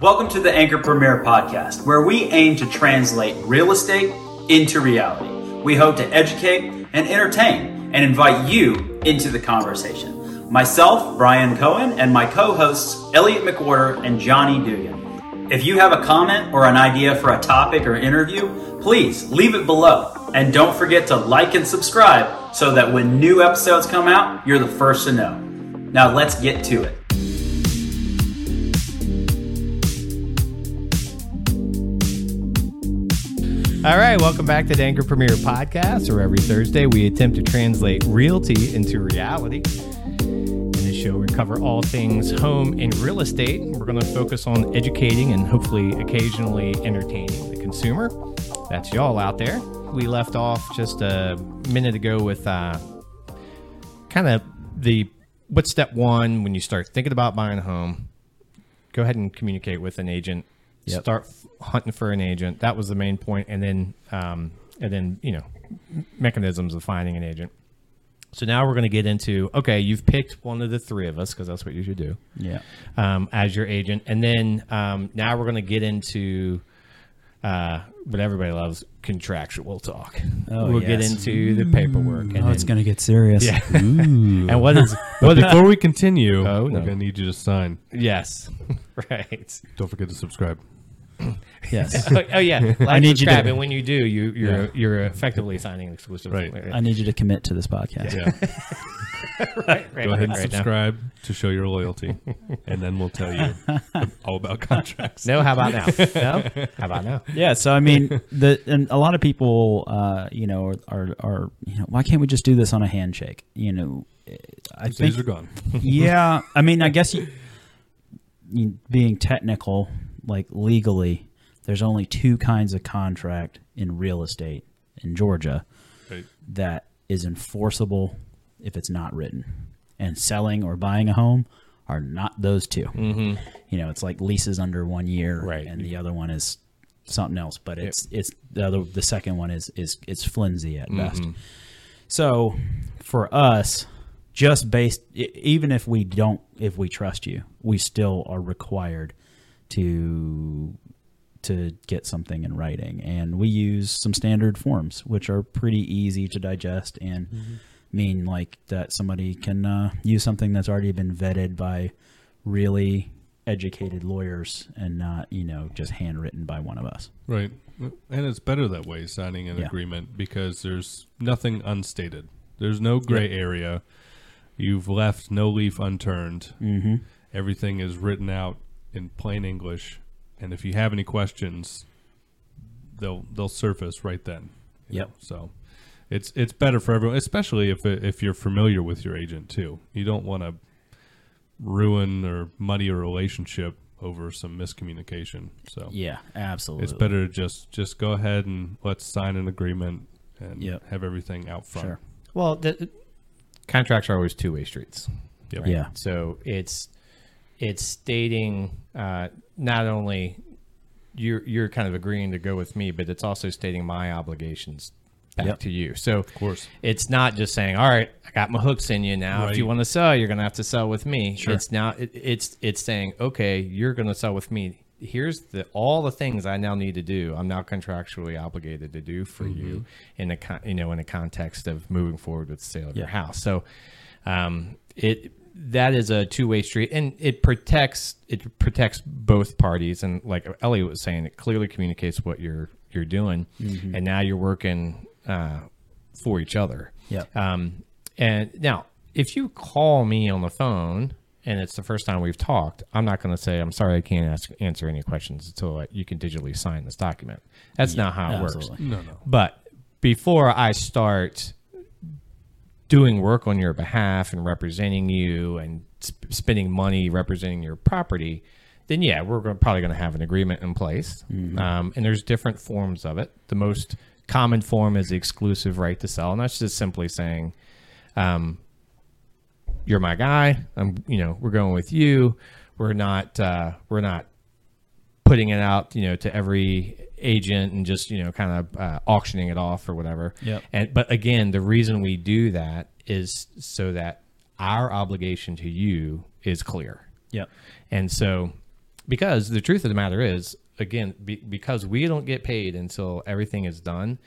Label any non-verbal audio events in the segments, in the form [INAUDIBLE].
Welcome to the Anchor Premier podcast, where we aim to translate real estate into reality. We hope to educate and entertain and invite you into the conversation. Myself, Brian Cohen, and my co hosts, Elliot McWhorter and Johnny Dugan. If you have a comment or an idea for a topic or interview, please leave it below. And don't forget to like and subscribe so that when new episodes come out, you're the first to know. Now let's get to it. All right, welcome back to the Anchor Premier Podcast, where every Thursday we attempt to translate realty into reality. In this show, we cover all things home and real estate. We're going to focus on educating and hopefully occasionally entertaining the consumer. That's y'all out there. We left off just a minute ago with uh, kind of the what's step one when you start thinking about buying a home. Go ahead and communicate with an agent Yep. start hunting for an agent. That was the main point, and then um, and then you know mechanisms of finding an agent. So now we're going to get into okay, you've picked one of the three of us because that's what you should do Yeah. um, as your agent, and then um, now we're going to get into uh, what everybody loves contractual talk. Oh, we'll get yes. into the paperwork, and Oh, it's going to get serious. Yeah. [LAUGHS] Ooh. and what is But before we continue, Oh, we're gonna need you to sign. yes, [LAUGHS] right. Don't forget to subscribe. [CLEARS THROAT] yes. [LAUGHS] oh, oh, yeah, [LAUGHS] like I need you to- and when you do, you you're Yeah. you're effectively signing an exclusive. Right. I need you to commit to this podcast. Yeah, [LAUGHS] right, right, go ahead and right now. subscribe to show your loyalty, and then we'll tell you all about contracts. No, how about now? No, how about now? Yeah, so I mean, the and a lot of people, uh, you know, are, are you know, why can't we just do this on a handshake? You know, I Those think days are gone. yeah, I mean, I guess you, you, being technical, like legally, there's only two kinds of contract in real estate in Georgia Right. that is enforceable if it's not written. And selling or buying a home are not those 2 Mm-hmm. You know, it's like leases under one year, Right. And the other one is something else, but it's it's the other the second one is is it's flimsy at best. So for us, just based even if we don't if we trust you, we still are required to to get something in writing and we use some standard forms which are pretty easy to digest and mean like that somebody can uh, use something that's already been vetted by really educated lawyers and not you know just handwritten by one of us Right, and it's better that way, signing an Yeah. agreement because there's nothing unstated. There's no gray area. You've left no leaf unturned. mm-hmm. Everything is written out in plain English, and if you have any questions, they'll they'll surface right then. you Yep. know? So it's it's better for everyone, especially if if you're familiar with your agent too. You don't want to ruin or muddy a relationship over some miscommunication. So yeah absolutely it's better to just just go ahead and let's sign an agreement and Yep. have everything out front. Sure. Well, the, contracts are always two way streets. Yep. Yeah. So it's it's stating uh, not only you're you're kind of agreeing to go with me, but it's also stating my obligations back Yep. to you. So of course. it's not just saying, "All right, I got my hooks in you now. If you want to sell, you're going to have to sell with me." Sure. It's now it, it's it's saying, "Okay, you're going to sell with me." Here's the all the things I now need to do. I'm now contractually obligated to do for you in the con- you know in the context of moving forward with the sale of your house. So um, it that is a two way street, and it protects it protects both parties. And like Elliot was saying, it clearly communicates what you're you're doing, and now you're working uh, for each other. yeah Um, and now, if you call me on the phone and it's the first time we've talked, I'm not going to say I'm sorry I can't ask, answer any questions until uh, you can digitally sign this document. That's not how it works. absolutely. No, no. But before I start doing work on your behalf and representing you and sp- spending money representing your property, then yeah, we're gonna, probably going to have an agreement in place. Um, and there's different forms of it. The most common form is the exclusive right to sell, and that's just simply saying, um, "You're my guy. I'm, you know, we're going with you. We're not, uh, we're not putting it out, you know, to every agent and just you know kind of uh, auctioning it off or whatever. Yep. And but again, the reason we do that is so that our obligation to you is clear. Yeah. And so because the truth of the matter is, again, be, because we don't get paid until everything is done.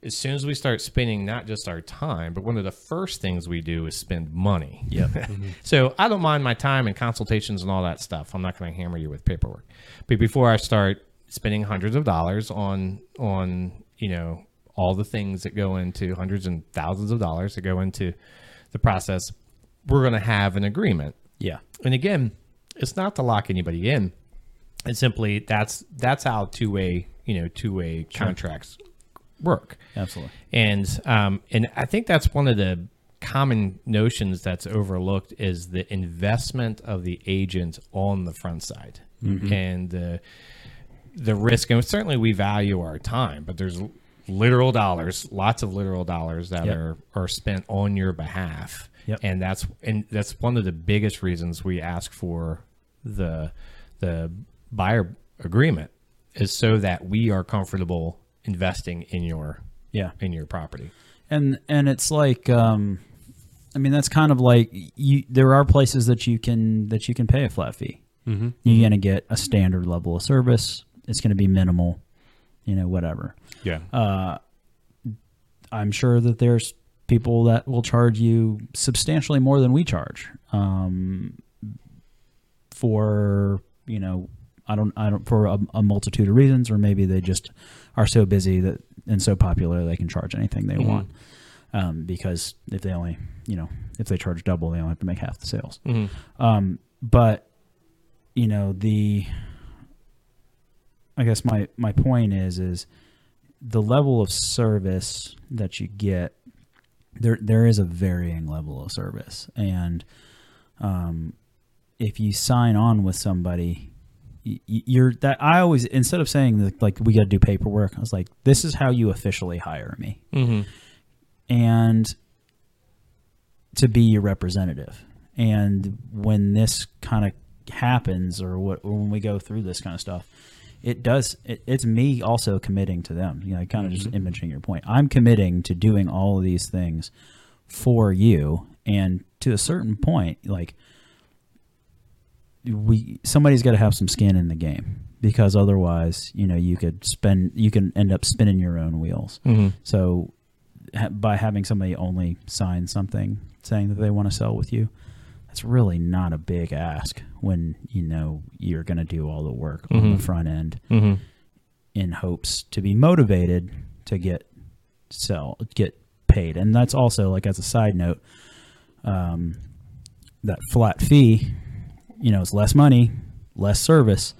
As soon as we start spending not just our time, but one of the first things we do is spend money. Yep. [LAUGHS] So I don't mind my time and consultations and all that stuff. I'm not going to hammer you with paperwork. But before I start spending hundreds of dollars on on you know all the things that go into hundreds and thousands of dollars that go into the process, we're going to have an agreement. yeah. And again, it's not to lock anybody in. It's simply that's that's how two way you know two way contracts work. Absolutely. And um, and I think that's one of the common notions that's overlooked is the investment of the agent on the front side and the the risk. And certainly we value our time, but there's literal dollars, lots of literal dollars that Yep. are are spent on your behalf. Yep. And that's and that's one of the biggest reasons we ask for the the buyer agreement is so that we are comfortable investing in your Yeah. in your property. and and it's like um i mean that's kind of like you there are places that you can that you can pay a flat fee mm-hmm. you're going to get a standard level of service it's going to be minimal you know whatever. Yeah. i'm sure that there's people that will charge you substantially more than we charge um for you know i don't i don't for a, a multitude of reasons or maybe they just are so busy that and so popular they can charge anything they want. Um, because if they only you know if they charge double they only have to make half the sales. Um, but you know the i guess my my point is is the level of service that you get there there is a varying level of service. And um, if you sign on with somebody you're that I always instead of saying that like we got to do paperwork I was like this is how you officially hire me. And to be your representative. And when this kind of happens or what or when we go through this kind of stuff it does it, it's me also committing to them. You know kind of just mm-hmm. imaging your point. I'm committing to doing all of these things for you and to a certain point like we somebody's got to have some skin in the game because otherwise you know you could spend you can end up spinning your own wheels. Mm-hmm. So ha- by having somebody only sign something saying that they want to sell with you that's really not a big ask when you know you're going to do all the work on the front end in hopes to be motivated to get sell get paid and that's also like as a side note um, that flat fee you know it's less money less service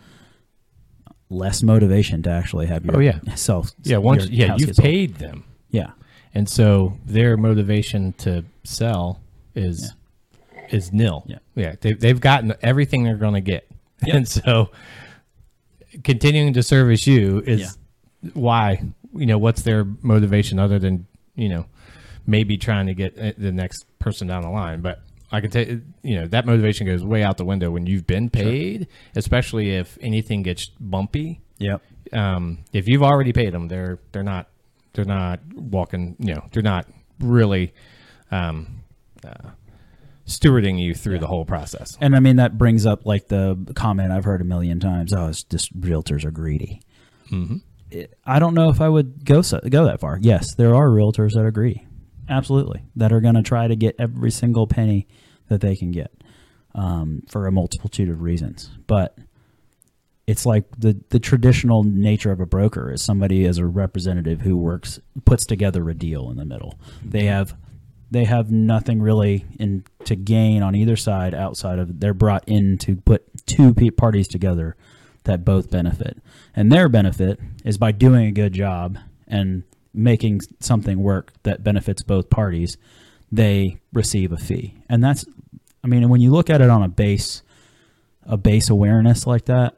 less motivation to actually have your Oh, yeah. self Yeah, once yeah, you've sold. paid them. yeah And so their motivation to sell is is nil. Yeah. Yeah. They they've gotten everything they're gonna get. And so continuing to service you is why, you know, what's their motivation other than, you know, maybe trying to get uh, the next person down the line. But I can tell you, you know, that motivation goes way out the window when you've been paid, especially if anything gets bumpy. yep um, if you've already paid them, they're they're not they're not walking. You know, they're not really um, uh, stewarding you through the whole process. And I mean that brings up like the comment I've heard a million times. Oh, it's just realtors are greedy. Mm-hmm. I don't know if I would go so, go that far. Yes, there are realtors that are greedy, absolutely, that are going to try to get every single penny that they can get um, for a multitude of reasons. But it's like the the traditional nature of a broker is somebody as a representative who works puts together a deal in the middle. They have they have nothing really in to gain on either side outside of they're brought in to put two parties together that both benefit. And their benefit is by doing a good job and making something work that benefits both parties, they receive a fee. And that's I mean, when you look at it on a base a base awareness like that,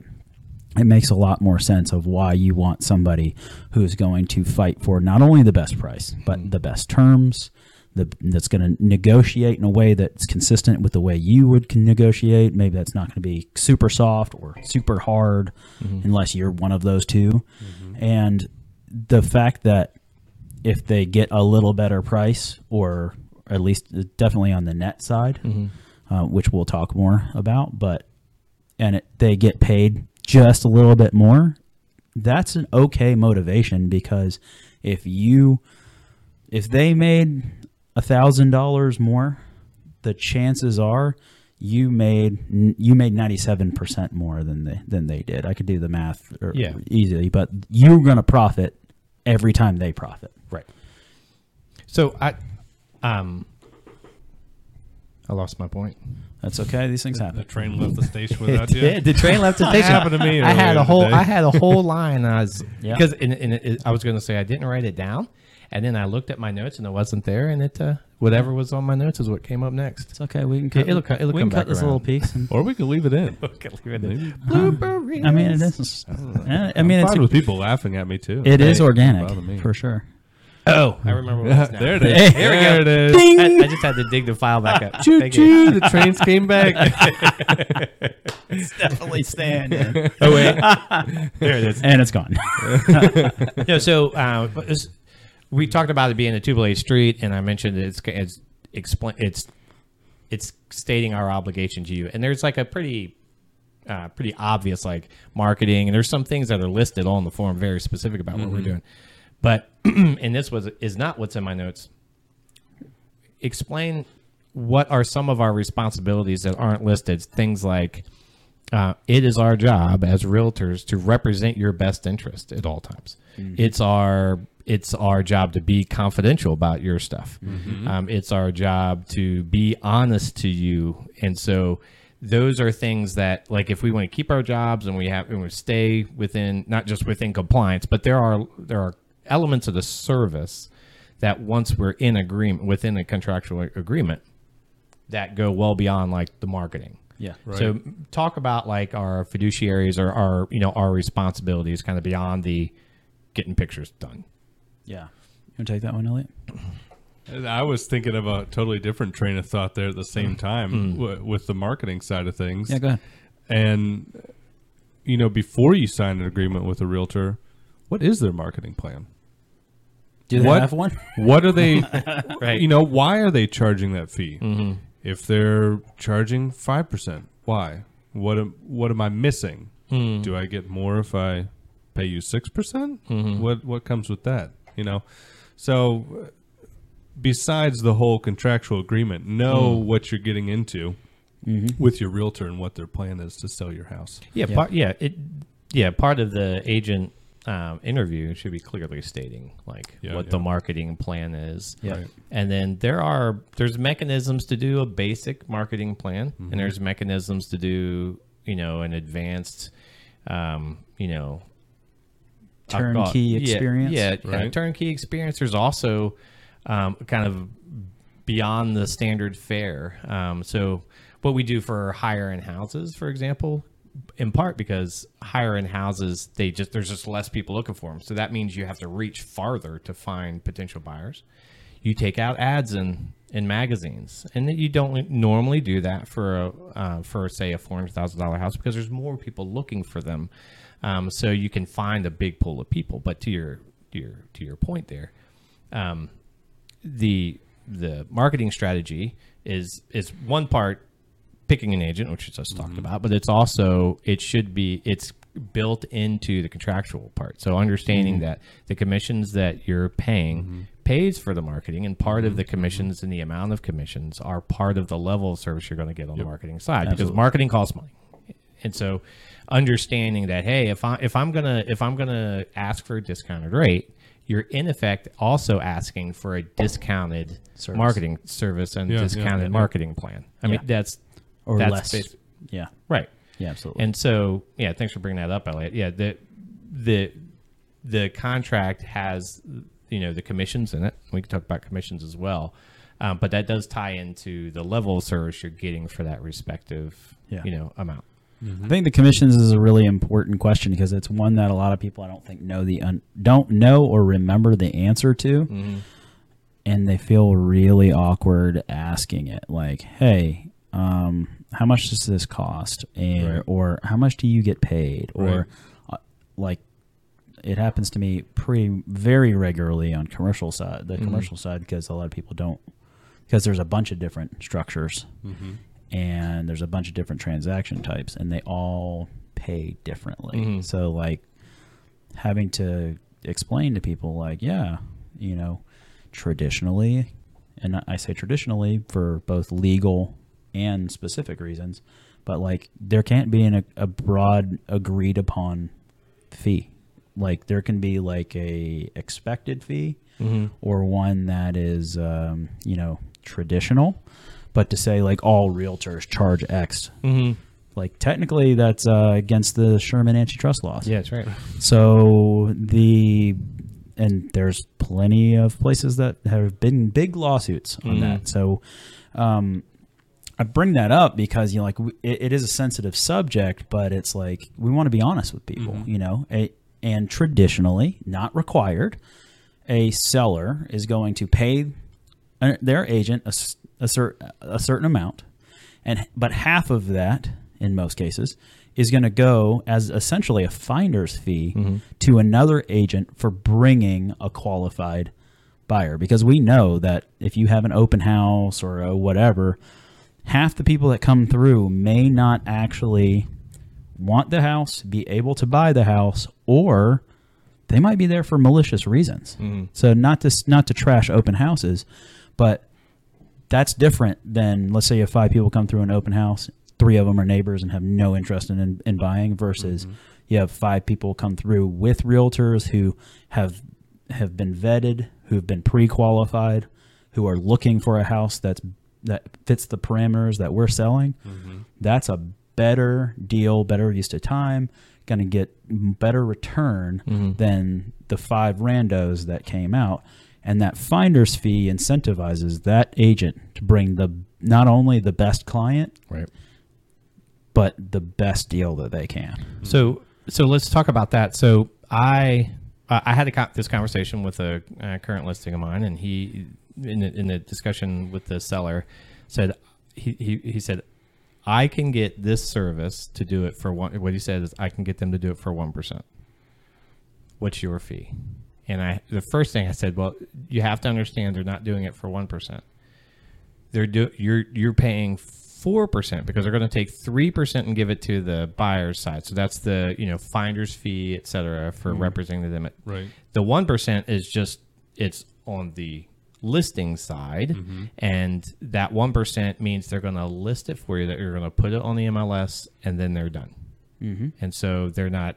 it makes a lot more sense of why you want somebody who's going to fight for not only the best price but mm-hmm. the best terms the, that's going to negotiate in a way that's consistent with the way you would can negotiate. Maybe that's not going to be super soft or super hard mm-hmm. unless you're one of those 2 mm-hmm. and the fact that if they get a little better price or at least uh, definitely on the net side mm-hmm. uh, which we'll talk more about but and it, they get paid just a little bit more, that's an okay motivation because if you if they made thousand dollars more, the chances are you made you made ninety seven percent more than they than they did. I could do the math or- Yeah. easily, but you're going to profit every time they profit. Right. So I, um, I lost my point. That's okay. These things happen. The train left the station [LAUGHS] without you. Yeah, the train left the [LAUGHS] station. happened to me I had a whole. today. I had a whole [LAUGHS] line. I was Yeah. because and, and I was going to say I didn't write it down, and then I looked at my notes and it wasn't there, and it uh, whatever was on my notes is what came up next. It's okay. We can cut. it'll co- it'll we can cut this around. little piece. And, [LAUGHS] Or we could leave it in. [LAUGHS] Maybe. I mean, it is. I I mean, I'm it's fine with people laughing at me too. it is Hey, organic doesn't bother me. for sure. Oh, I remember what it was [LAUGHS] there it is. There we go. There it is. I, I just had to dig the file back up. Choo Thank choo! The trains came back. it's Definitely staying. Oh wait, there it is. and it's gone. No, so uh, it's- we talked about it being a two blade street, and I mentioned it's it's explain it's it's stating our obligation to you, and there's like a pretty uh, pretty obvious like marketing, and there's some things that are listed on the form, very specific about what we're doing. But [CLEARS THROAT] and this was is not what's in my notes. Explain what are some of our responsibilities that aren't listed. Things like uh, it is our job as realtors to represent your best interest at all times. It's our it's our job to be confidential about your stuff. Um, it's our job to be honest to you, and so those are things that like if we want to keep our jobs and we have and we stay within not just within compliance, but there are there are elements of the service that once we're in agreement within a contractual agreement that go well beyond like the marketing. Yeah. So talk about like our fiduciaries or our you know our responsibilities kind of beyond the getting pictures done. Yeah. You want to take that one, Elliot? I was thinking of a totally different train of thought there at the same time w- with the marketing side of things. Yeah, go ahead. And you know, before you sign an agreement with a realtor, what is their marketing plan? Do they What- have one? [LAUGHS] What are they? [LAUGHS] Right. You know, why are they charging that fee? Mm-hmm. If they're charging five percent, why? What am What am I missing? Mm. Do I get more if I pay you six percent? Mm-hmm. What What comes with that? You know, so besides the whole contractual agreement, know Mm. what you're getting into with your realtor and what their plan is to sell your house. Yeah, part yeah, it yeah, part of the agent um, interview should be clearly stating like Yeah, what yeah. the marketing plan is. Yeah. Right. And then there are there's mechanisms to do a basic marketing plan, Mm-hmm. and there's mechanisms to do you know an advanced, um, you know, I'll call it- Turnkey yeah, experience? Yeah, yeah, Right. turnkey experience. There's also um, kind of beyond the standard fare. Um, so what we do for higher end houses, for example, in part because higher end houses, they just there's just less people looking for them. So that means you have to reach farther to find potential buyers. You take out ads in in magazines, and that you don't normally do that for a uh, for say a four hundred thousand dollar house because there's more people looking for them. Um, so you can find a big pool of people. But to your to your to your point there, um, the the marketing strategy is is one part picking an agent, which we just talked mm-hmm. about, but it's also it should be it's built into the contractual part. So understanding mm-hmm. that the commissions that you're paying mm-hmm. pays for the marketing, and part of the commissions and the amount of commissions are part of the level of service you're going to get on the marketing side because marketing costs money. And so understanding that hey, if I if I'm gonna if I'm gonna ask for a discounted rate, you're in effect also asking for a discounted Service. marketing service and Yeah, yeah, discounted yeah, yeah. marketing plan. I mean that's Or that's less. basi- Yeah. right. Yeah, absolutely. And so, yeah, thanks for bringing that up, Elliot. Yeah, the the the contract has you know the commissions in it. We can talk about commissions as well, um, but that does tie into the level of service you're getting for that respective Yeah. you know amount. I think the commissions is a really important question because it's one that a lot of people I don't think know the un- don't know or remember the answer to, Mm-hmm. and they feel really awkward asking it. Like, hey, um, how much does this cost, and Right. or how much do you get paid, or Right. uh, like it happens to me pretty very regularly on commercial side, the commercial side, because a lot of people don't because there's a bunch of different structures, and there's a bunch of different transaction types, and they all pay differently. So like having to explain to people like, yeah, you know, traditionally, and I say traditionally for both legal and specific reasons, but like there can't be an, a broad agreed upon fee. Like there can be like a expected fee or one that is, um, you know, traditional, but to say like all realtors charge X, like technically that's uh, against the Sherman antitrust laws. Yeah, that's right. So the and there's plenty of places that have been big lawsuits on that. So um, I bring that up because you know, like it, it is a sensitive subject, but it's like we want to be honest with people, you know. A, and traditionally, not required, a seller is going to pay uh, their agent a, a, cer- a certain amount, and but half of that, in most cases, is going to go as essentially a finder's fee mm-hmm. to another agent for bringing a qualified buyer. Because we know that if you have an open house or a whatever, half the people that come through may not actually want the house, be able to buy the house, or they might be there for malicious reasons. Mm-hmm. So not to not to trash open houses, but that's different than let's say you have five people come through an open house, three of them are neighbors and have no interest in in, in buying, versus mm-hmm. you have five people come through with realtors who have have been vetted, who have been pre-qualified, who are looking for a house that's that fits the parameters that we're selling. Mm-hmm. That's a better deal, better use of time, going to get better return mm-hmm. than the five randos that came out. And that finder's fee incentivizes that agent to bring the not only the best client, Right. but the best deal that they can. So so let's talk about that. So I I had a, this conversation with a, uh current listing of mine, and he in the, in the discussion with the seller said he, he he said I can get this service to do it for one. What he said is I can get them to do it for one percent. What's your fee? And I the first thing I said, well, you have to understand they're not doing it for one percent they're do you're you're paying four percent because they're going to take three percent and give it to the buyer's side. So that's the you know finder's fee, et cetera, for mm-hmm. representing them. At, Right. The one percent is just it's on the listing side, mm-hmm. and that one percent means they're going to list it for you. That you're going to put it on the MLS, and then they're done. Mm-hmm. And so they're not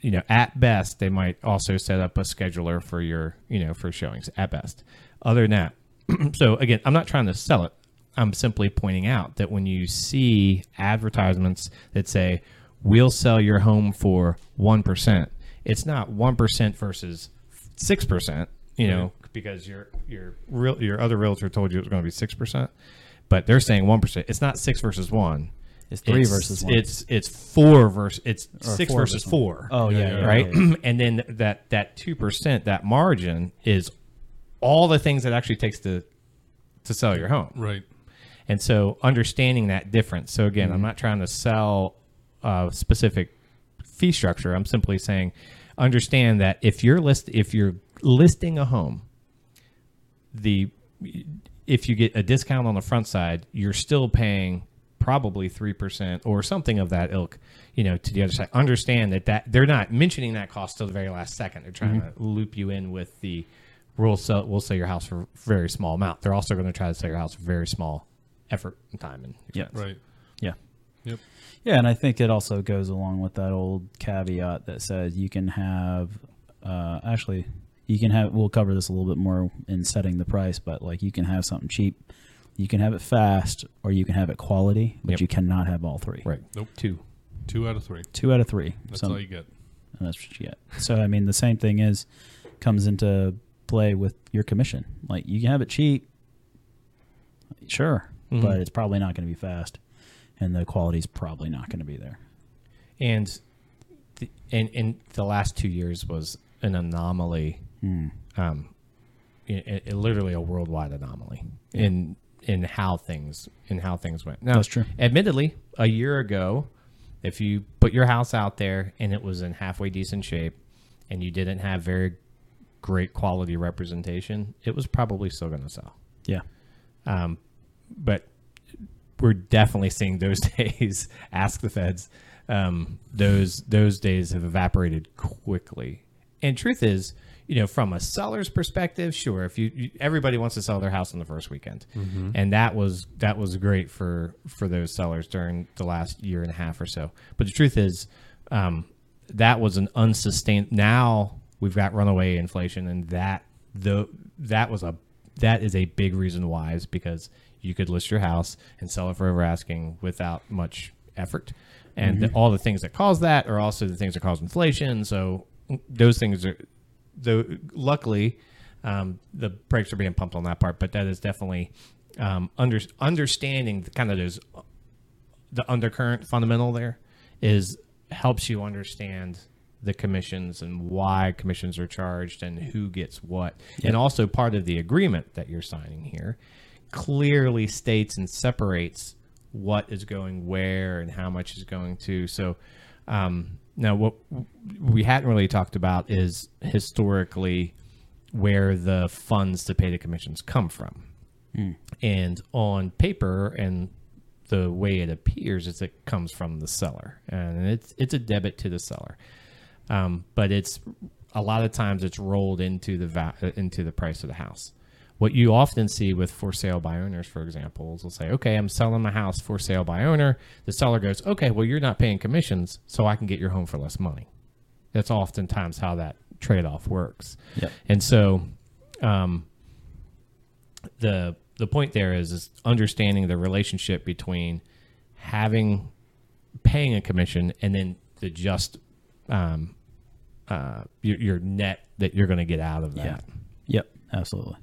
you know, at best, they might also set up a scheduler for your, you know, for showings at best. Other than that, [CLEARS THROAT] so again, I'm not trying to sell it. I'm simply pointing out that when you see advertisements that say, we'll sell your home for 1%, it's not 1% versus 6%, you know, because your, your real, your other realtor told you it was going to be 6%, but they're saying 1%. It's not 6 versus 1. It's three versus one. It's it's four versus it's Or six four versus versus four. Oh, yeah, yeah, right. yeah, [CLEARS THROAT] and then that that two percent that margin is all the things that actually takes to to sell your home. Right. And so understanding that difference. So again, I'm mm-hmm. not trying to sell a specific fee structure. I'm simply saying understand that if you're list if you're listing a home, the if you get a discount on the front side, you're still paying probably three percent or something of that ilk, you know, to the other side. Understand that that they're not mentioning that cost till the very last second. They're trying to loop you in with the we'll sell we'll sell your house for a very small amount. They're also going to try to sell your house for very small effort and time and Yep. expense. Right. Yeah. Yep. Yeah, and I think it also goes along with that old caveat that says you can have, uh, actually, you can have. We'll cover this a little bit more in setting the price, but like you can have something cheap, you can have it fast, or you can have it quality, but Yep. you cannot have all three. Right. Nope. Two. Two out of three. Two out of three. That's Some- all you get. and that's what you get. So I mean, the same thing is comes into play with your commission. Like you can have it cheap, sure, Mhm. but it's probably not going to be fast, and the quality's probably not going to be there. And the, and and the last two years was an anomaly. Um, it, it, literally a worldwide anomaly in in how things in how things went. Now, That's true. Admittedly, a year ago, if you put your house out there and it was in halfway decent shape, and you didn't have very great quality representation, it was probably still going to sell. Yeah, Um, but we're definitely seeing those [LAUGHS] days. Ask the feds. Um, those those days have evaporated quickly. And truth is, you know, from a seller's perspective, sure, if you, you everybody wants to sell their house on the first weekend, mm-hmm. and that was that was great for for those sellers during the last year and a half or so. But the truth is, um, that was an unsustained. Now we've got runaway inflation, and that the that was a that is a big reason why is because you could list your house and sell it for over asking without much effort, and the, all the things that cause that are also the things that cause inflation. So mm, those things are though luckily um, the brakes are being pumped on that part, but that is definitely um, under, understanding the, kind of those the undercurrent fundamental there is helps you understand the commissions and why commissions are charged and who gets what, and also part of the agreement that you're signing here clearly states and separates what is going where and how much is going to. So um, now what we hadn't really talked about is historically where the funds to pay the commissions come from. And on paper and the way it appears is it comes from the seller, and it's it's a debit to the seller. Um, but it's a lot of times it's rolled into the va- into the price of the house. What you often see with for sale by owners, for example, is they'll say, "Okay, I'm selling my house for sale by owner." The seller goes, "Okay, well you're not paying commissions, so I can get your home for less money." That's oftentimes how that trade off works. Yep. And so, um, the the point there is is understanding the relationship between having paying a commission and then the just um, uh, your, your net that you're going to get out of that. Yeah. Yep. Absolutely.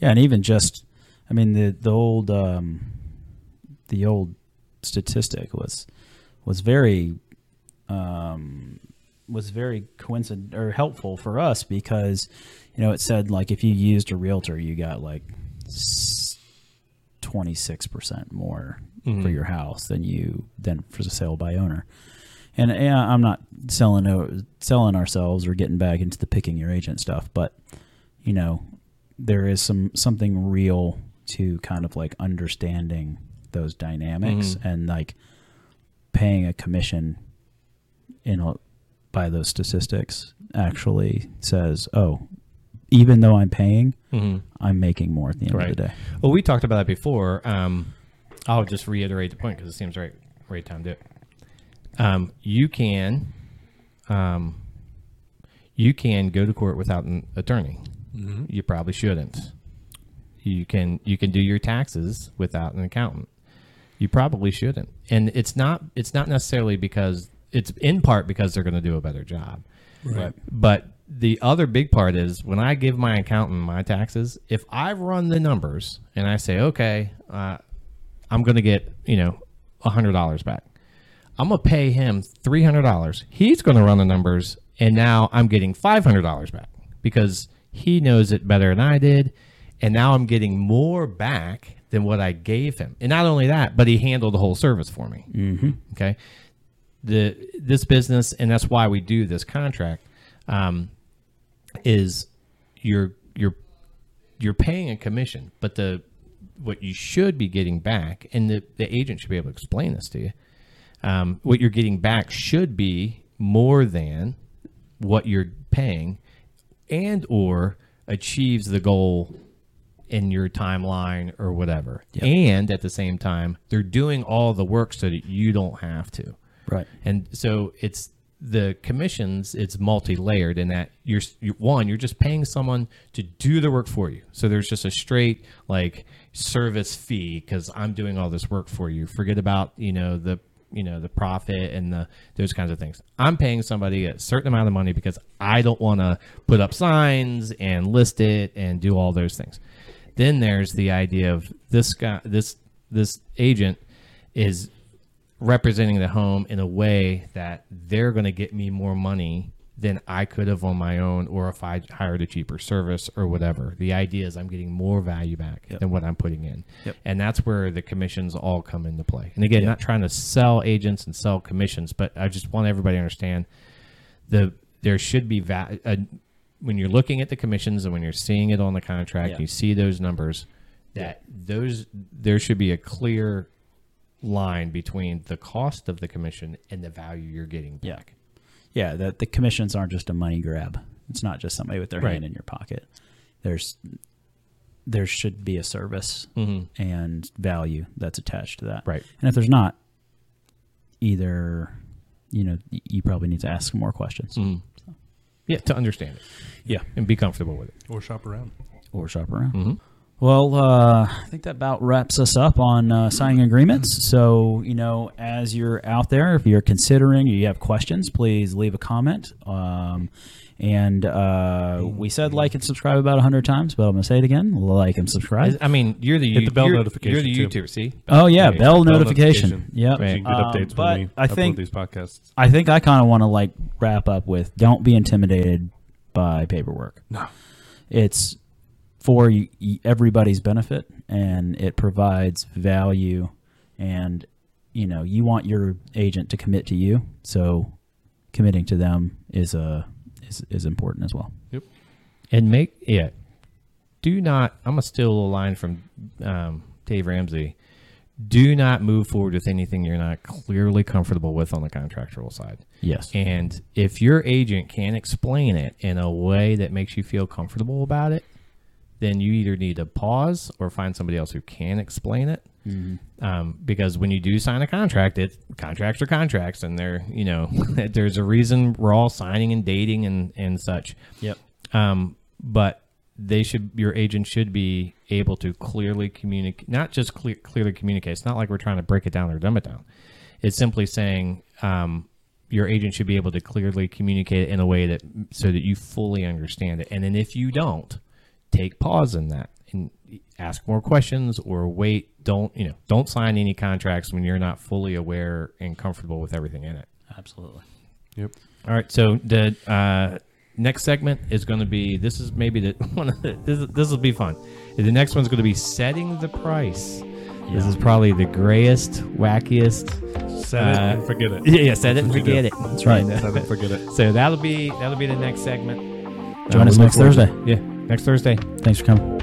Yeah, and even just, I mean, the the old um, the old statistic was was very um, was very coincident or helpful for us because you know it said like if you used a realtor, you got like twenty six percent more for your house than you than for the sale by owner. And yeah, I'm not selling selling ourselves or getting back into the picking your agent stuff, but you know, there is some something real to kind of like understanding those dynamics and like paying a commission in a, by those statistics actually says, oh, even though I'm paying, I'm making more at the end Right. of the day. Well, we talked about that before. Um, I'll just reiterate the point because it seems right, right time to do it. Um, you can, um, you can go to court without an attorney. You probably shouldn't. You can you can do your taxes without an accountant. You probably shouldn't. And it's not it's not necessarily because it's in part because they're going to do a better job. Right. But the other big part is when I give my accountant my taxes, if I run the numbers and I say, okay, uh, I'm going to get, you know, $100 back. I'm going to pay him $300. He's going to run the numbers and now I'm getting $500 back because he knows it better than I did. And now I'm getting more back than what I gave him. And not only that, but he handled the whole service for me. Mm-hmm. Okay the this business, and that's why we do this contract, um, is you're you're you're paying a commission, but the what you should be getting back, and the, the agent should be able to explain this to you. Um, what you're getting back should be more than what you're paying, and or achieves the goal in your timeline or whatever. And at the same time, they're doing all the work so that you don't have to. Right. And so it's the commissions. It's multi-layered in that you're, you one, you're just paying someone to do the work for you. So there's just a straight like service fee because I'm doing all this work for you. Forget about you know the you know the profit and the those kinds of things. I'm paying somebody a certain amount of money because I don't want to put up signs and list it and do all those things. Then there's the idea of this guy, this this agent is representing the home in a way that they're going to get me more money than I could have on my own or if I hired a cheaper service or whatever. The idea is I'm getting more value back than what I'm putting in. Yep. And that's where the commissions all come into play. And again, not trying to sell agents and sell commissions, but I just want everybody to understand the there should be va- uh, when you're looking at the commissions and when you're seeing it on the contract, you see those numbers that those there should be a clear line between the cost of the commission and the value you're getting back. Yeah, that the commissions aren't just a money grab. It's not just somebody with their Right. hand in your pocket. There's there should be a service mm-hmm. and value that's attached to that. Right. And if there's not, either you know you probably need to ask more questions. Mm-hmm. Yeah, to understand it Yeah, and be comfortable with it. Or shop around. or shop around. Mm-hmm. Well, uh, I think that about wraps us up on uh, signing agreements. So, you know, as you're out there, if you're considering, or you have questions, please leave a comment. Um, and uh, we said like and subscribe about 100 times, but I'm going to say it again like and subscribe. I mean, you're the Hit the bell you're, notification, You're the too. YouTuber. See? Oh, yeah, There you bell go. notification. Yep. So you can get Um, updates but when we I upload think these podcasts. I think I kind of want to like wrap up with don't be intimidated by paperwork. No. It's for y- y- everybody's benefit and it provides value and you know, you want your agent to commit to you, so committing to them is a is, is important as well. Yep. And make yeah. Do not. I'm gonna steal a line from um, Dave Ramsey. Do not move forward with anything you're not clearly comfortable with on the contractual side. Yes. And if your agent can't explain it in a way that makes you feel comfortable about it, then you either need to pause or find somebody else who can explain it. Um, because when you do sign a contract, it contracts are contracts, and they're you know [LAUGHS] there's a reason we're all signing and dating and and such. Yep. Um, but they should your agent should be able to clearly communicate, not just cle- clearly communicate. It's not like we're trying to break it down or dumb it down. It's simply saying um, your agent should be able to clearly communicate it in a way that so that you fully understand it. And then if you don't, take pause in that and ask more questions or wait. Don't you know? Don't sign any contracts when you're not fully aware and comfortable with everything in it. Absolutely. Yep. All right. So the uh, next segment is going to be. This is maybe the [LAUGHS] one. Of the, this this will be fun. The next one's going to be setting the price. This is probably the grayest, wackiest. Set it Uh, and forget it. Yeah, yeah. Set it and forget it. That's right. Set it and forget it. So that'll be that'll be the next segment. Join Uh, us next forward Thursday. Yeah, next Thursday. Thanks for coming.